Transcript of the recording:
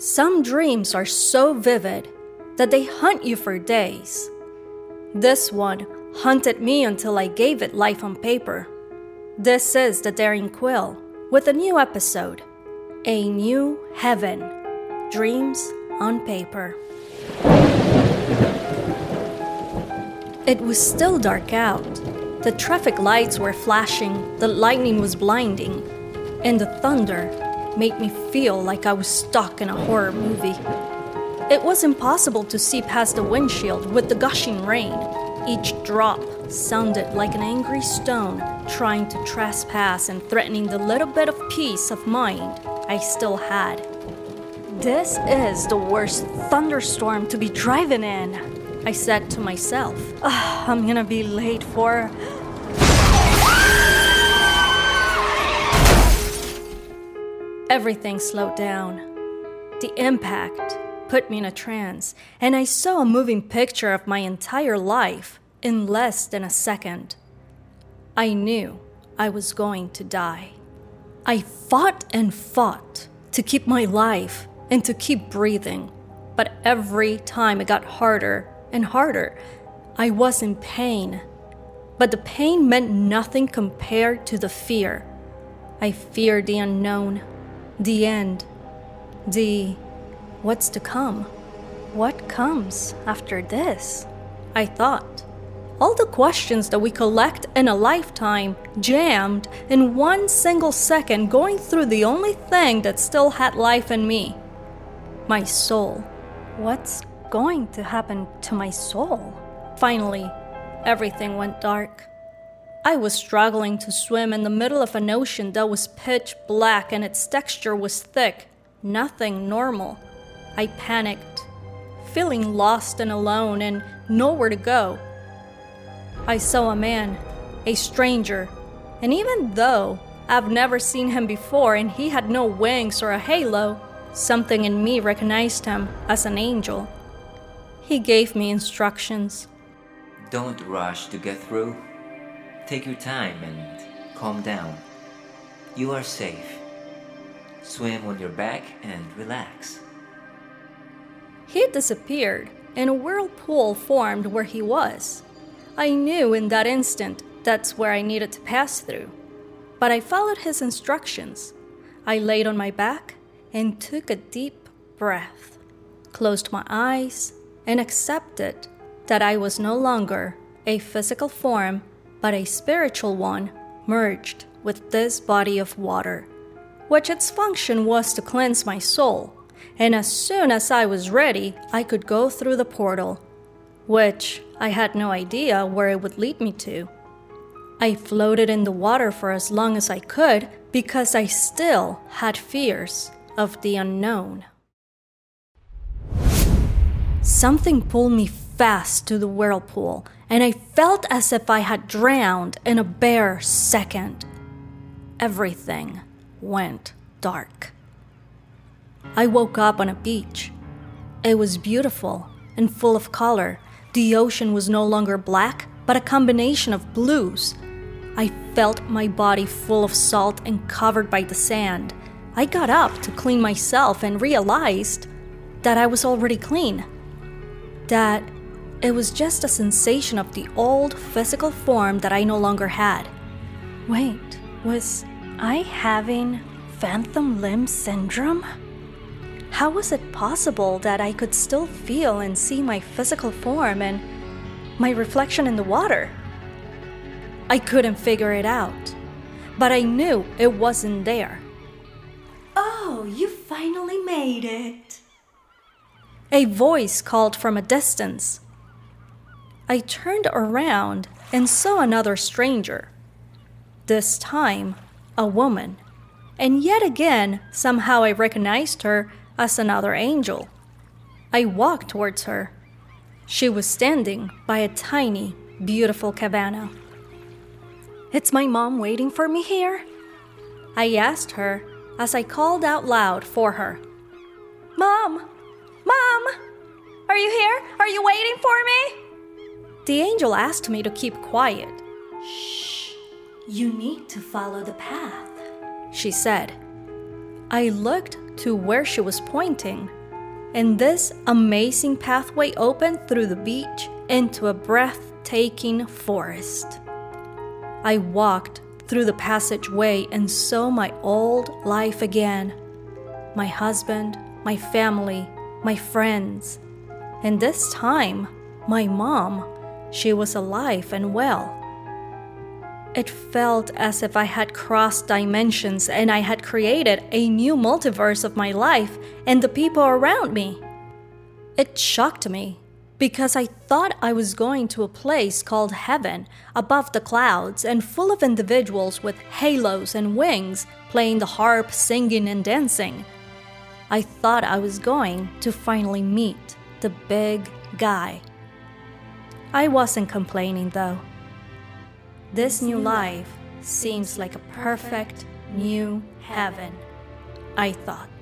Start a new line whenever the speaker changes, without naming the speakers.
Some dreams are so vivid that they hunt you for days. This one hunted me until I gave it life on paper. This is The Daring Quill with a new episode A New Heaven Dreams on Paper. It was still dark out. The traffic lights were flashing, the lightning was blinding, and the thunder made me feel like I was stuck in a horror movie. It was impossible to see past the windshield with the gushing rain. Each drop sounded like an angry stone trying to trespass and threatening the little bit of peace of mind I still had. This is the worst thunderstorm to be driving in, I said to myself. I'm gonna be late for. Everything slowed down. The impact put me in a trance, and I saw a moving picture of my entire life in less than a second. I knew I was going to die. I fought and fought to keep my life and to keep breathing, but every time it got harder and harder. I was in pain, but the pain meant nothing compared to the fear. I feared the unknown the end, the what's to come. What comes after this? I thought. All the questions that we collect in a lifetime jammed in one single second, going through the only thing that still had life in me my soul. What's going to happen to my soul? Finally, everything went dark. I was struggling to swim in the middle of an ocean that was pitch black and its texture was thick, nothing normal. I panicked, feeling lost and alone and nowhere to go. I saw a man, a stranger, and even though I've never seen him before and he had no wings or a halo, something in me recognized him as an angel. He gave me instructions.
Don't rush to get through. Take your time and calm down. You are safe. Swim on your back and relax.
He disappeared, and a whirlpool formed where he was. I knew in that instant that's where I needed to pass through. But I followed his instructions. I laid on my back and took a deep breath, closed my eyes, and accepted that I was no longer a physical form but a spiritual one merged with this body of water, which its function was to cleanse my soul. And as soon as I was ready, I could go through the portal, which I had no idea where it would lead me to. I floated in the water for as long as I could because I still had fears of the unknown. Something pulled me fast to the whirlpool, and I felt as if I had drowned in a bare second. Everything went dark. I woke up on a beach. It was beautiful and full of color. The ocean was no longer black, but a combination of blues. I felt my body full of salt and covered by the sand. I got up to clean myself and realized that I was already clean. That it was just a sensation of the old physical form that I no longer had. Wait, was I having phantom limb syndrome? How was it possible that I could still feel and see my physical form and my reflection in the water? I couldn't figure it out, but I knew it wasn't there.
Oh, you finally made it!
A voice called from a distance. I turned around and saw another stranger. This time, a woman. And yet again, somehow I recognized her as another angel. I walked towards her. She was standing by a tiny, beautiful cabana. It's my mom waiting for me here? I asked her as I called out loud for her. Mom! Mom! Are you here? Are you waiting for me? The angel asked me to keep quiet.
Shh, you need to follow the path,
she said. I looked to where she was pointing, and this amazing pathway opened through the beach into a breathtaking forest. I walked through the passageway and saw my old life again my husband, my family, my friends. And this time, my mom, she was alive and well. It felt as if I had crossed dimensions and I had created a new multiverse of my life and the people around me. It shocked me because I thought I was going to a place called heaven above the clouds and full of individuals with halos and wings playing the harp, singing, and dancing. I thought I was going to finally meet the big guy. I wasn't complaining though. This new life seems like a perfect new heaven, I thought.